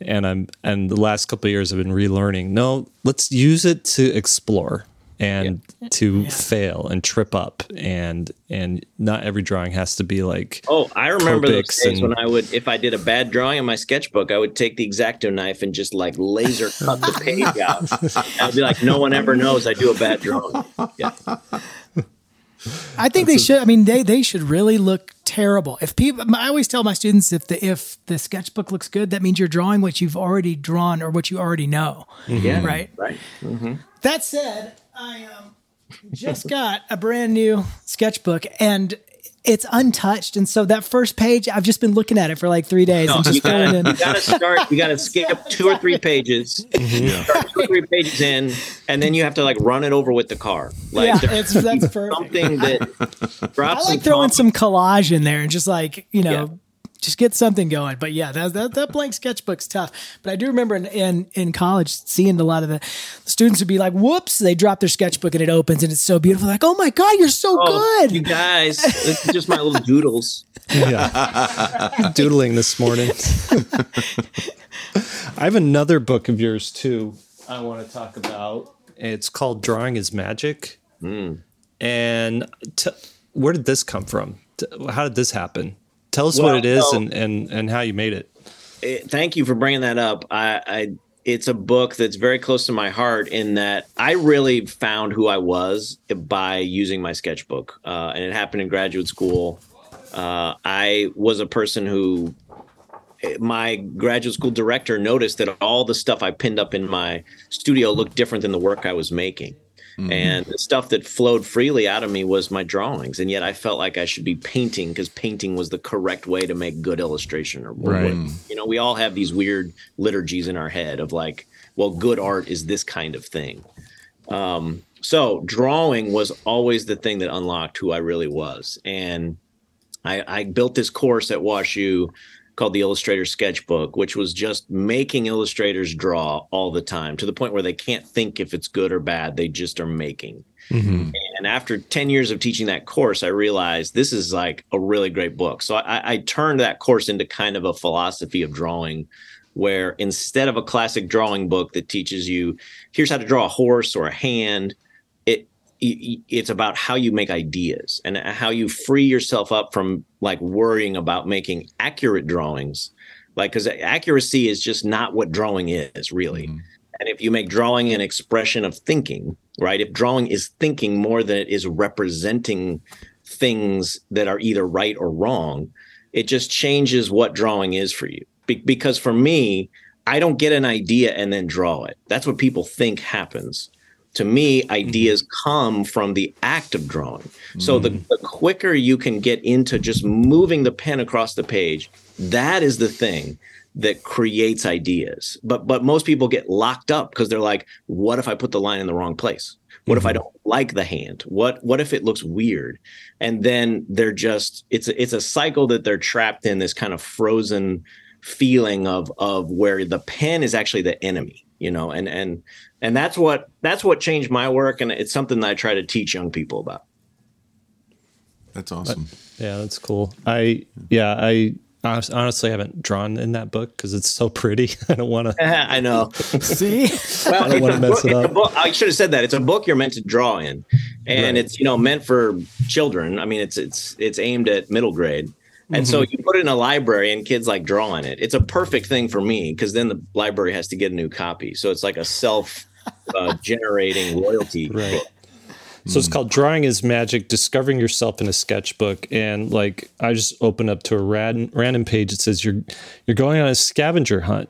and I'm and the last couple of years I've been relearning. No, let's use it to explore and yeah. to yeah. fail and trip up and and not every drawing has to be like oh i remember those days and, when i would if i did a bad drawing in my sketchbook i would take the exacto knife and just like laser cut the page out i'd be like no one ever knows i do a bad drawing yeah I think That's they a, should. I mean, they they should really look terrible. If people, I always tell my students if the if the sketchbook looks good, that means you're drawing what you've already drawn or what you already know. Mm-hmm. Yeah, right. Right. Mm-hmm. That said, I um, just got a brand new sketchbook, and it's untouched, and so that first page, I've just been looking at it for like three days no, and just going in. You gotta start. You gotta skip two or three pages, mm-hmm. two or three pages in, and then you have to like run it over with the car. Like yeah, it's that's perfect. Something that drops. I like throwing some collage in there and just like you know. Yeah just get something going. But yeah, that, that, that blank sketchbook's tough. But I do remember in, in, in college seeing a lot of the, the, students would be like, whoops, they drop their sketchbook and it opens and it's so beautiful. Like, oh my God, you're so oh, good. You guys, it's just my little doodles. Yeah. Doodling this morning. I have another book of yours too. I want to talk about. It's called Drawing is Magic. Mm. And t- where did this come from? How did this happen? Tell us well, what it is and, and, and how you made it. it. Eh, thank you for bringing that up. I, I it's a book that's very close to my heart in that I really found who I was by using my sketchbook, uh, and it happened in graduate school. Uh, I was a person who eh, my graduate school director noticed that all the stuff I pinned up in my studio looked different than the work I was making. Mm-hmm. And the stuff that flowed freely out of me was my drawings. And yet I felt like I should be painting because painting was the correct way to make good illustration or right. you know, we all have these weird liturgies in our head of like, well, good art is this kind of thing. Um, so drawing was always the thing that unlocked who I really was. And I, I built this course at WashU called the Illustrator Sketchbook, which was just making illustrators draw all the time to the point where they can't think if it's good or bad. They just are making. Mm-hmm. And after 10 years of teaching that course, I realized this is like a really great book. So I, I turned that course into kind of a philosophy of drawing where instead of a classic drawing book that teaches you here's how to draw a horse or a hand it's about how you make ideas and how you free yourself up from like worrying about making accurate drawings like because accuracy is just not what drawing is really. Mm-hmm. and if you make drawing an expression of thinking right if drawing is thinking more than it is representing things that are either right or wrong it just changes what drawing is for you. Be- because for me i don't get an idea and then draw it. That's what people think happens to me, ideas mm-hmm. come from the act of drawing. Mm-hmm. So the, mm. the quicker you can get into just moving the pen across the page, that is the thing that creates ideas. But but most people get locked up because they're like, what if I put the line in the wrong place? What mm-hmm. if I mm-hmm. don't like the hand? What what if it looks weird? And then they're just it's a, it's a cycle that they're trapped in this kind of frozen feeling of of where the pen is actually the enemy you know and and and that's what that's what changed my work and it's something that i try to teach young people about. That's awesome. but, yeah that's cool. I yeah i honestly haven't drawn in that book because it's so pretty. I don't want to i know. See? Well i don't want to mess book, it up. book, i should have said that. It's a book you're meant to draw in. And right. it's you know meant for children. I mean it's it's it's aimed at middle grade. And mm-hmm. so you put it in a library and kids like draw on it. It's a perfect thing for me because then the library has to get a new copy. So it's like a self uh, generating royalty. Right. So it's called Drawing is Magic, Discovering Yourself in a Sketchbook. And like I just open up to a random, random page. It says you're you're going on a scavenger hunt.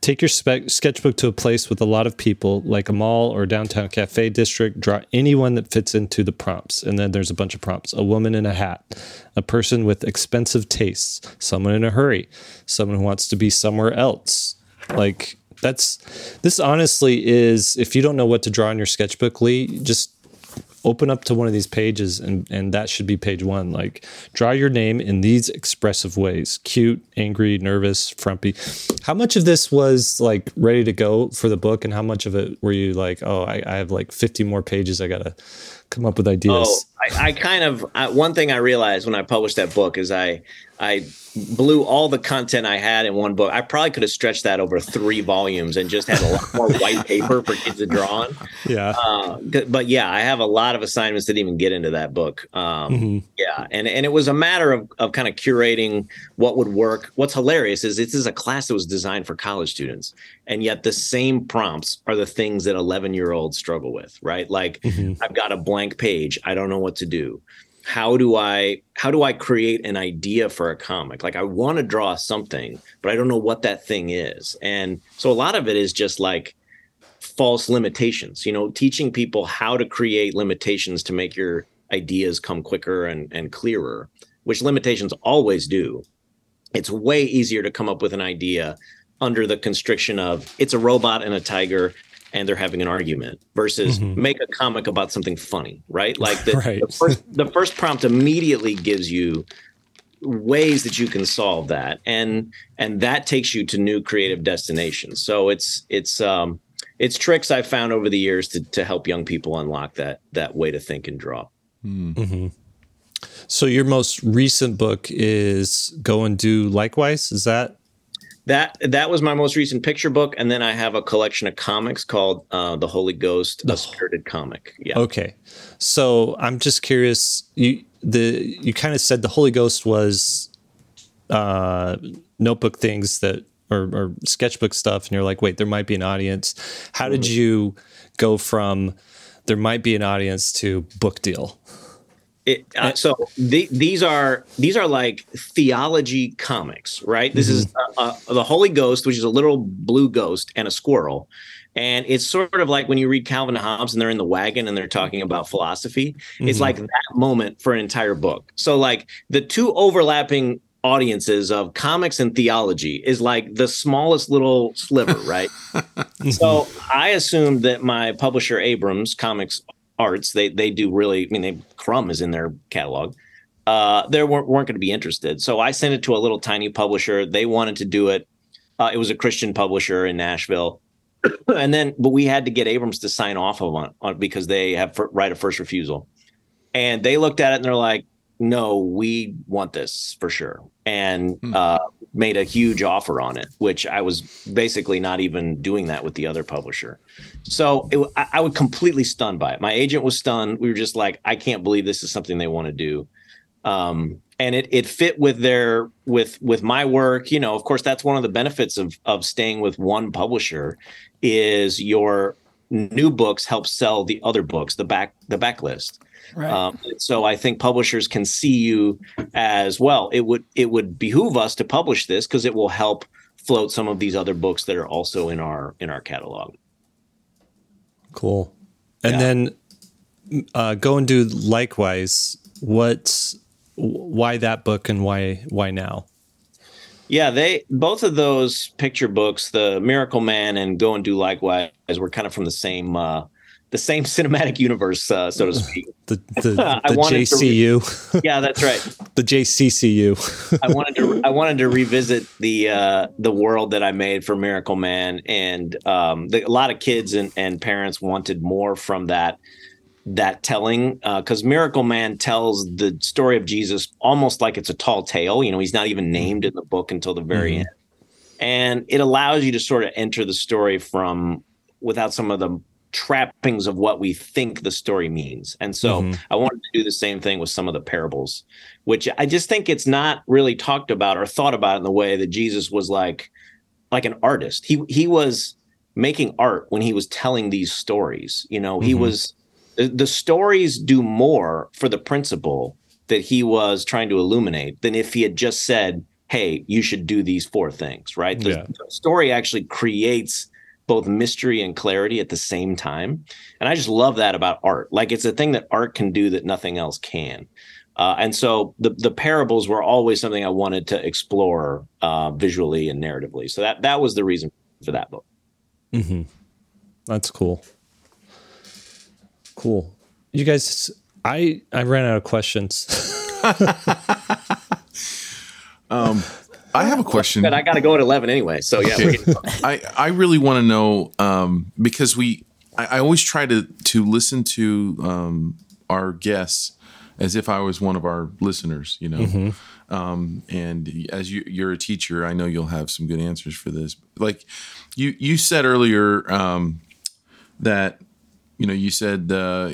Take your spe- sketchbook to a place with a lot of people, like a mall or downtown cafe district. Draw anyone that fits into the prompts. And then there's a bunch of prompts a woman in a hat, a person with expensive tastes, someone in a hurry, someone who wants to be somewhere else. Like, that's this honestly is if you don't know what to draw in your sketchbook, Lee, just open up to one of these pages and and that should be page one. Like draw your name in these expressive ways. Cute angry nervous frumpy. How much of this was like ready to go for the book and how much of it were you like oh i, I have like 50 more pages i gotta come up with ideas? Oh, I, I kind of I, one thing i realized when i published that book is i i blew all the content I had in one book. I probably could have stretched that over three volumes and just had a lot more white paper for kids to draw on. Yeah. Uh, but yeah, I have a lot of assignments that even get into that book. Um, mm-hmm. Yeah. And, and it was a matter of, of kind of curating what would work. What's hilarious is this is a class that was designed for college students. And yet the same prompts are the things that 11 year olds struggle with, right? Like mm-hmm. I've got a blank page. I don't know what to do how do i how do i create an idea for a comic? Like i want to draw something but i don't know what that thing is. And so a lot of it is just like false limitations you know teaching people how to create limitations to make your ideas come quicker and, and clearer which limitations always do, it's way easier to come up with an idea under the constriction of it's a robot and a tiger and they're having an argument versus mm-hmm. make a comic about something funny, right? Like the, right. the, first, the first prompt immediately gives you ways that you can solve that and and that takes you to new creative destinations so it's it's um it's tricks i've found over the years to to help young people unlock that that way to think and draw hmm. mm-hmm. so your most recent book is go and do likewise is that that that was my most recent picture book and then i have a collection of comics called uh, the holy ghost a spirited comic. Yeah. okay. So i'm just curious you the you kind of said the holy ghost was uh notebook things that or, or sketchbook stuff and you're like wait there might be an audience. How did mm-hmm. you go from there might be an audience to book deal it, uh, so the, these are these are like theology comics, right? This mm-hmm. is uh, uh, the Holy Ghost, which is a little blue ghost and a squirrel, and it's sort of like when you read Calvin and Hobbes and they're in the wagon and they're talking about philosophy. Mm-hmm. It's like that moment for an entire book. So like the two overlapping audiences of comics and theology is like the smallest little sliver, right? so I assumed that my publisher Abrams Comics arts. They they do really. I mean, they Crumb is in their catalog. Uh, they weren't, weren't going to be interested. So I sent it to a little tiny publisher. They wanted to do it. Uh, it was a Christian publisher in Nashville, and then but we had to get Abrams to sign off of on, on because they have right of first refusal. And they looked at it and they're like, "No, we want this for sure." And hmm. uh, made a huge offer on it, which I was basically not even doing that with the other publisher. So it, I, I was completely stunned by it. My agent was stunned. We were just like, I can't believe this is something they want to do. Um, and it it fit with their with with my work. You know, of course, that's one of the benefits of of staying with one publisher is your new books help sell the other books, the back the backlist. Right. Um, so I think publishers can see you as well. It would it would behoove us to publish this because it will help float some of these other books that are also in our in our catalog. Cool. And yeah. then uh, go and do likewise. What's why that book and why why now? Yeah, they both of those picture books, the Miracle Man and Go and Do Likewise, were kind of from the same uh, the same cinematic universe, uh, so to speak. The, the, the JCU. Re- yeah, that's right. the JCCU. I wanted to I wanted to revisit the uh, the world that I made for Miracle Man, and um, the, a lot of kids and, and parents wanted more from that that telling because uh, Miracle Man tells the story of Jesus almost like it's a tall tale. You know, he's not even named in the book until the very mm-hmm. end, and it allows you to sort of enter the story from without some of the trappings of what we think the story means. And so mm-hmm. I wanted to do the same thing with some of the parables, which I just think it's not really talked about or thought about in the way that Jesus was like like an artist. He he was making art when he was telling these stories. You know, mm-hmm. he was the, the stories do more for the principle that he was trying to illuminate than if he had just said, "Hey, you should do these four things." Right? The, yeah. the story actually creates both mystery and clarity at the same time. And I just love that about art. Like it's a thing that art can do that nothing else can. Uh, and so the the parables were always something I wanted to explore uh, visually and narratively. So that that was the reason for that book. Mm-hmm. That's cool. Cool. You guys, I I ran out of questions. um, I have a question. But I got to go at eleven anyway. So yeah, okay. I I really want to know um, because we I, I, always try to to listen to um, our guests as if I was one of our listeners, you know. Mm-hmm. Um, and as you, you're a teacher, I know you'll have some good answers for this. Like you you said earlier um, that you know you said uh,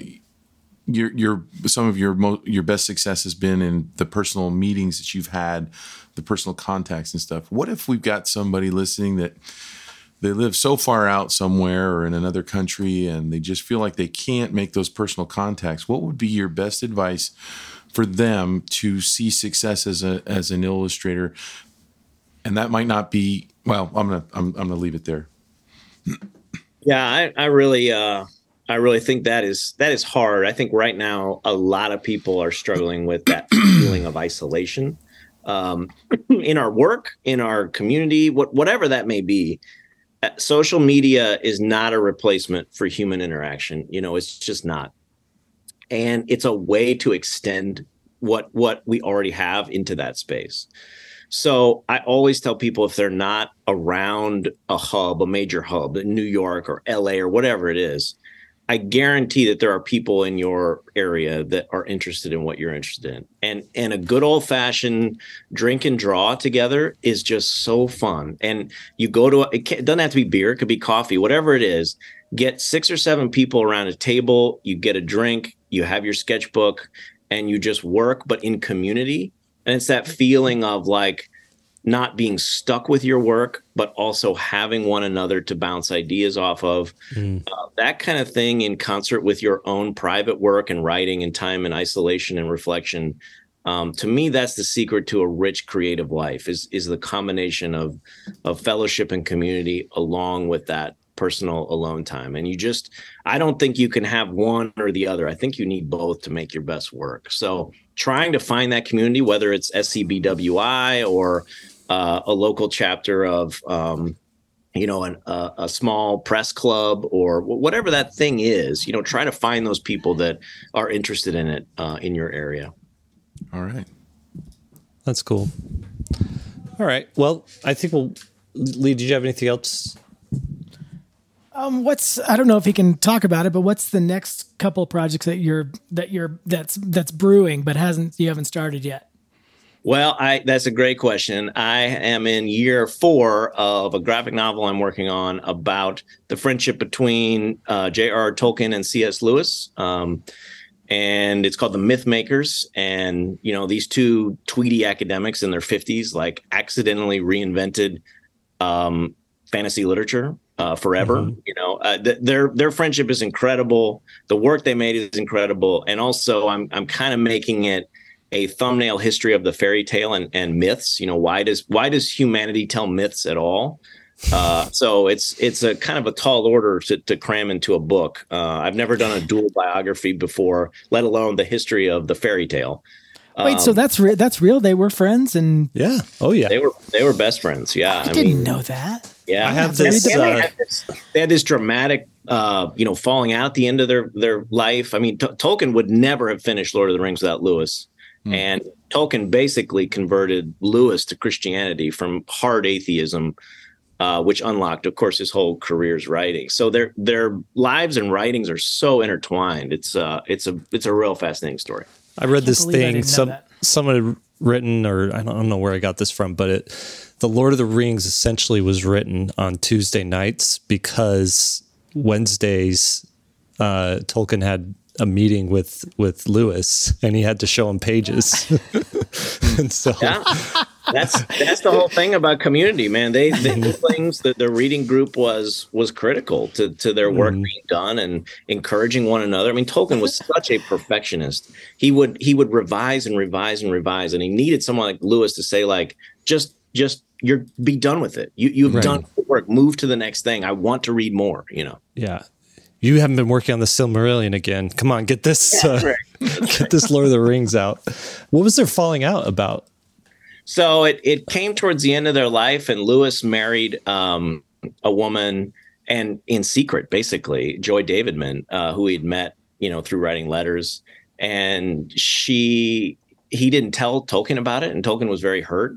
your your some of your mo- your best success has been in the personal meetings that you've had the personal contacts and stuff. What if we've got somebody listening that they live so far out somewhere or in another country and they just feel like they can't make those personal contacts? What would be your best advice for them to see success as a as an illustrator? And that might not be well. I'm gonna I'm, I'm gonna leave it there. Yeah, I, I really uh, I really think that is that is hard. I think right now a lot of people are struggling with that feeling of isolation um, in our work, in our community, what, whatever that may be. Uh, social media is not a replacement for human interaction. You know, it's just not, and it's a way to extend what what we already have into that space. So I always tell people if they're not around a hub, a major hub in New York or LA or whatever it is, I guarantee that there are people in your area that are interested in what you're interested in. And and a good old fashioned drink and draw together is just so fun. And you go to a, it doesn't have to be beer, it could be coffee, whatever it is. Get six or seven people around a table, you get a drink, you have your sketchbook, and you just work, but in community. And it's that feeling of like not being stuck with your work, but also having one another to bounce ideas off of. Mm. Uh, that kind of thing in concert with your own private work and writing and time and isolation and reflection. Um, to me, that's the secret to a rich creative life is is the combination of of fellowship and community along with that personal alone time. And you just, I don't think you can have one or the other. I think you need both to make your best work. So trying to find that community, whether it's SCBWI or uh, a local chapter of um, you know an, a, a, small press club or whatever that thing is you know try to find those people that are interested in it uh, in your area. All right. That's cool. All right. Well i think we'll lee did you have anything else? Um, what's I don't know if he can talk about it, but what's the next couple projects that you're that you're that's that's brewing but hasn't you haven't started yet? Well, I that's a great question. I am in year four of a graphic novel I'm working on about the friendship between uh, J.R.R. Tolkien and C.S. Lewis. Um, and it's called the myth makers and you know these two tweedy academics in their 50s like accidentally reinvented um, fantasy literature uh, forever mm-hmm. you know uh, th- their their friendship is incredible the work they made is incredible and also i'm i'm kind of making it a thumbnail history of the fairy tale and, and myths. You know, why does why does humanity tell myths at all? Uh, so it's it's a kind of a tall order to, to cram into a book. Uh, I've never done a dual biography before, let alone the history of the fairy tale. Wait, um, so that's re- that's real? They were friends, and yeah, oh yeah, they were they were best friends. Yeah, I, I didn't mean, know that. Yeah, I have this. Uh, they, had this they had this dramatic, uh, you know, falling out at the end of their their life. I mean, T- Tolkien would never have finished Lord of the Rings without Lewis. Mm. And Tolkien basically converted Lewis to Christianity from hard atheism, uh, which unlocked, of course, his whole career's writing. So their their lives and writings are so intertwined. It's uh, it's a it's a real fascinating story. I read I this thing. Some someone had written, or I don't know where I got this from, but it, the Lord of the Rings essentially was written on Tuesday nights because Wednesdays uh, Tolkien had a meeting with with Lewis, and he had to show him pages. and so, yeah, that's that's the whole thing about community, man. They the things that the reading group was was critical to to their work mm. being done and encouraging one another. I mean, Tolkien was such a perfectionist. He would he would revise and revise and revise, and he needed someone like Lewis to say like just just you're be done with it. You you've right. done work. Move to the next thing. I want to read more. You know. Yeah, you haven't been working on the Silmarillion again. Come on, get this, uh, get this Lord of the Rings out. What was their falling out about? So it it came towards the end of their life, and Lewis married um, a woman, and in secret, basically, Joy Davidman, uh, who he'd met, you know, through writing letters, and she he didn't tell Tolkien about it, and Tolkien was very hurt.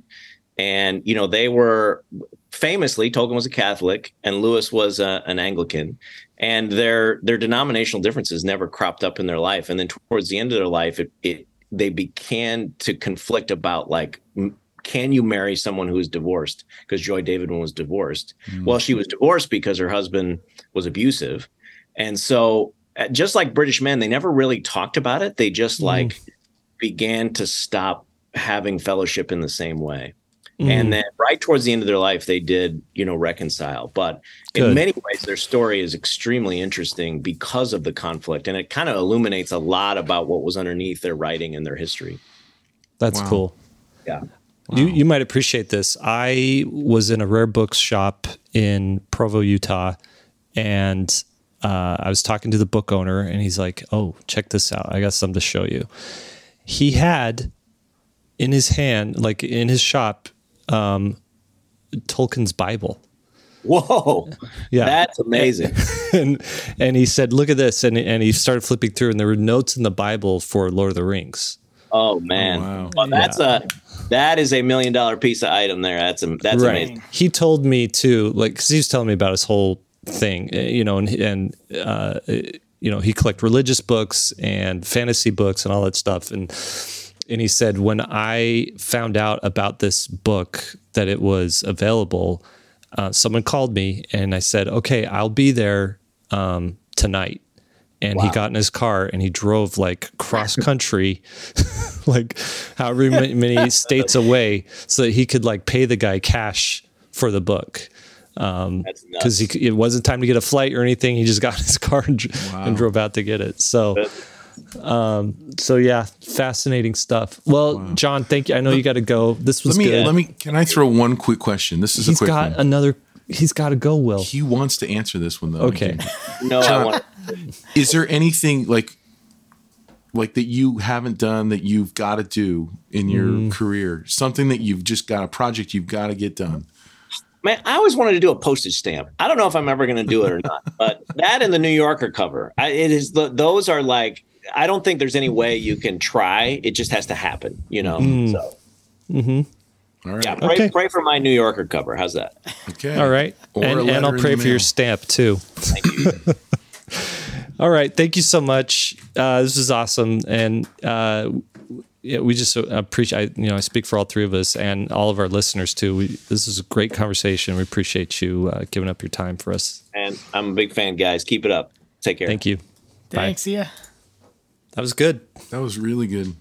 And you know, they were famously Tolkien was a Catholic, and Lewis was a, an Anglican, and their their denominational differences never cropped up in their life. And then towards the end of their life it, it they began to conflict about like can you marry someone who is divorced? Because joy davidman was divorced. Mm. well she was divorced because her husband was abusive. And so uh, just like british men they never really talked about it. They just mm. like began to stop having fellowship in the same way Mm. And then right towards the end of their life, they did, you know, reconcile. But Good. in many ways, their story is extremely interesting because of the conflict. And it kind of illuminates a lot about what was underneath their writing and their history. That's wow. cool. Yeah. Wow. You, you might appreciate this. I was in a rare books shop in Provo, Utah, and uh, I was talking to the book owner, and he's like, "Oh, check this out! I got something to show you." He had in his hand, like in his shop, um, Tolkien's Bible. Whoa! Yeah, that's amazing. and and he said, "Look at this," and and he started flipping through, and there were notes in the Bible for Lord of the Rings. Oh man, oh, wow. well, that's yeah. a that is a million dollar piece of item there. That's a, that's right. amazing. He told me too, like because he was telling me about his whole thing, eh, you know, and and uh, you know he collect religious books and fantasy books and all that stuff, and and he said when I found out about this book that it was available, uh, someone called me and I said, okay, I'll be there um, tonight. And wow. he got in his car and he drove like cross country, like however many states away, so that he could like pay the guy cash for the book because um, it wasn't time to get a flight or anything. He just got in his car and, wow. and drove out to get it. So, um, so yeah, fascinating stuff. Well, wow. John, thank you. I know you got to go. This was let me good. let me. Can I throw one quick question? This is he's a quick got one. another. He's got to go. Will he wants to answer this one though? Okay. no, John, is there anything like like that you haven't done that you've got to do in your mm. career? Something that you've just got a project you've got to get done man, I always wanted to do a postage stamp. I don't know if I'm ever going to do it or not, but that and the New Yorker cover, I, it is the, those are like I don't think there's any way you can try. It just has to happen, you know. Mm. So, mm-hmm. All right. yeah, pray, okay. pray for my New Yorker cover. How's that? Okay. All right, and, and, I'll pray for your stamp too. Thank you. All right, thank you so much. Uh, this is awesome, and uh, yeah, we just appreciate. You know, I speak for all three of us and all of our listeners too. We, this is a great conversation. We appreciate you uh, giving up your time for us. And I'm a big fan, guys. Keep it up. Take care. Thank you. Thanks. Bye. Yeah. That was good. That was really good.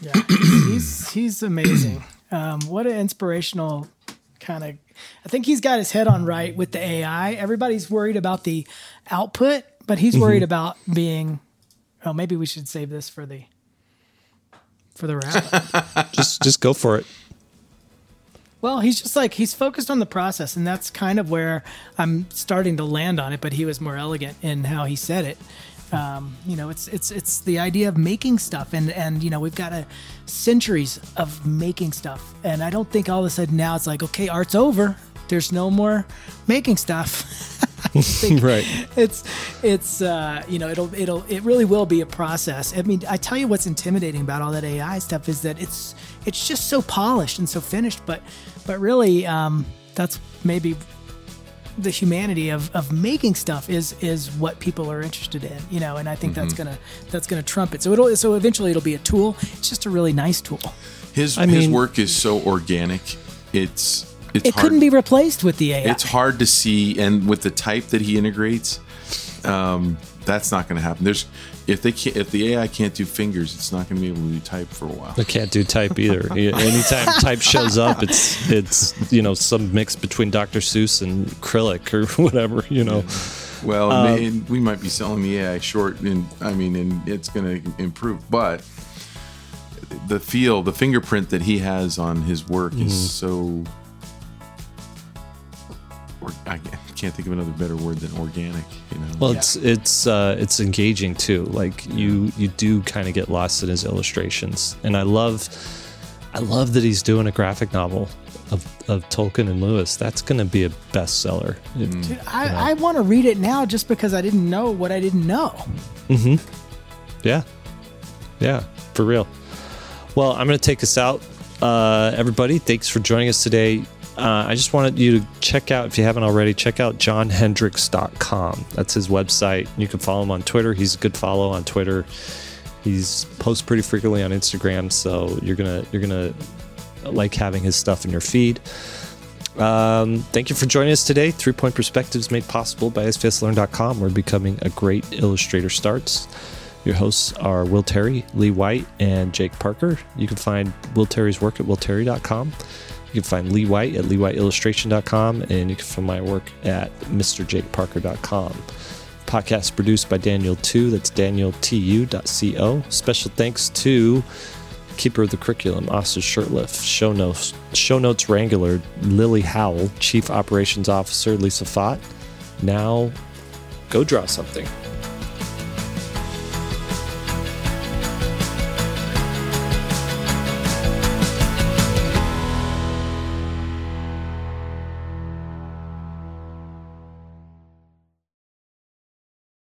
Yeah, he's he's amazing. Um, what an inspirational kind of. I think he's got his head on right with the AI. Everybody's worried about the output, but he's worried mm-hmm. about being. Oh, maybe we should save this for the for the wrap. just just go for it. Well, he's just like he's focused on the process, and that's kind of where I'm starting to land on it. But he was more elegant in how he said it. Um, you know, it's it's it's the idea of making stuff, and and you know we've got a centuries of making stuff, and I don't think all of a sudden now it's like okay, art's over. There's no more making stuff. right. It's it's uh, you know it'll it'll it really will be a process. I mean, I tell you what's intimidating about all that AI stuff is that it's it's just so polished and so finished, but but really um, that's maybe the humanity of, of making stuff is is what people are interested in, you know, and I think mm-hmm. that's gonna that's gonna trump it. So it'll so eventually it'll be a tool. It's just a really nice tool. His I his mean, work is so organic. It's it's it hard, couldn't be replaced with the AI. It's hard to see, and with the type that he integrates, um, that's not going to happen. There's if they can't, if the AI can't do fingers, it's not going to be able to do type for a while. It can't do type either. Anytime type shows up, it's it's you know some mix between Dr. Seuss and acrylic or whatever. You know. Yeah. Well, um, we might be selling the AI short, and I mean, and it's going to improve, but the feel, the fingerprint that he has on his work mm-hmm. is so or, I can't think of another better word than organic. You know. Well, yeah. it's it's uh, it's engaging too. Like you you do kind of get lost in his illustrations, and I love I love that he's doing a graphic novel of, of Tolkien and Lewis. That's going to be a bestseller. Mm. Dude, I, you know. I want to read it now just because I didn't know what I didn't know. Mm-hmm. Yeah. Yeah, for real. Well, I'm going to take us out. Uh, everybody, thanks for joining us today uh, I just wanted you to check out, if you haven't already, check out johnhendrix.com. That's his website. You can follow him on Twitter. He's a good follow on Twitter. He's posts pretty frequently on Instagram, so you're gonna you're gonna like having his stuff in your feed. Um, thank you for joining us today. Three Point Perspectives made possible by SVSLearn.com, where becoming a great illustrator starts. Your hosts are Will Terry, Lee White, and Jake Parker. You can find Will Terry's work at willterry.com. You can find Lee White at leewhiteillustration.com, and you can find my work at mrjakeparker.com. Podcast produced by Daniel Tu. That's danieltu.co. Special thanks to Keeper of the Curriculum, Austin Shirtliff, Show Notes, Show Notes Wrangler, Lily Howell, Chief Operations Officer, Lisa Fott. Now go draw something.